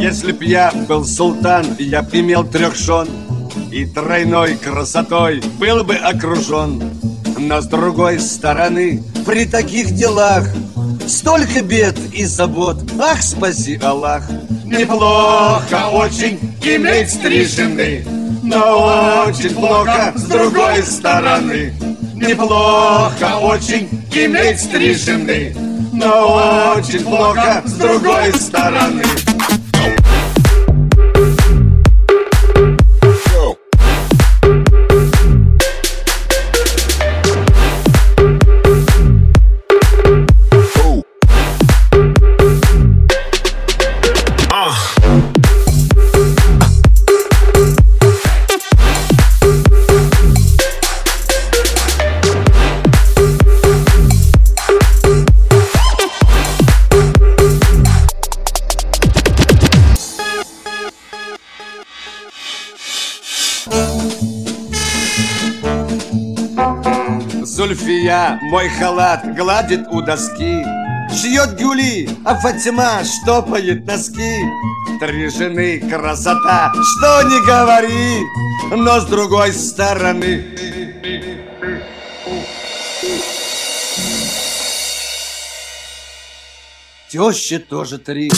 Если б я был султан, я б имел трех жен И тройной красотой был бы окружен. Но с другой стороны, при таких делах Столько бед и забот, ах, спаси Аллах! Неплохо очень иметь три жены Но очень плохо с другой стороны. Неплохо очень иметь три жены Но очень плохо с другой стороны Зульфия мой халат гладит у доски. Шьет гюли, а Фатима штопает носки. Три жены красота, что не говори Но с другой стороны. Теща тоже три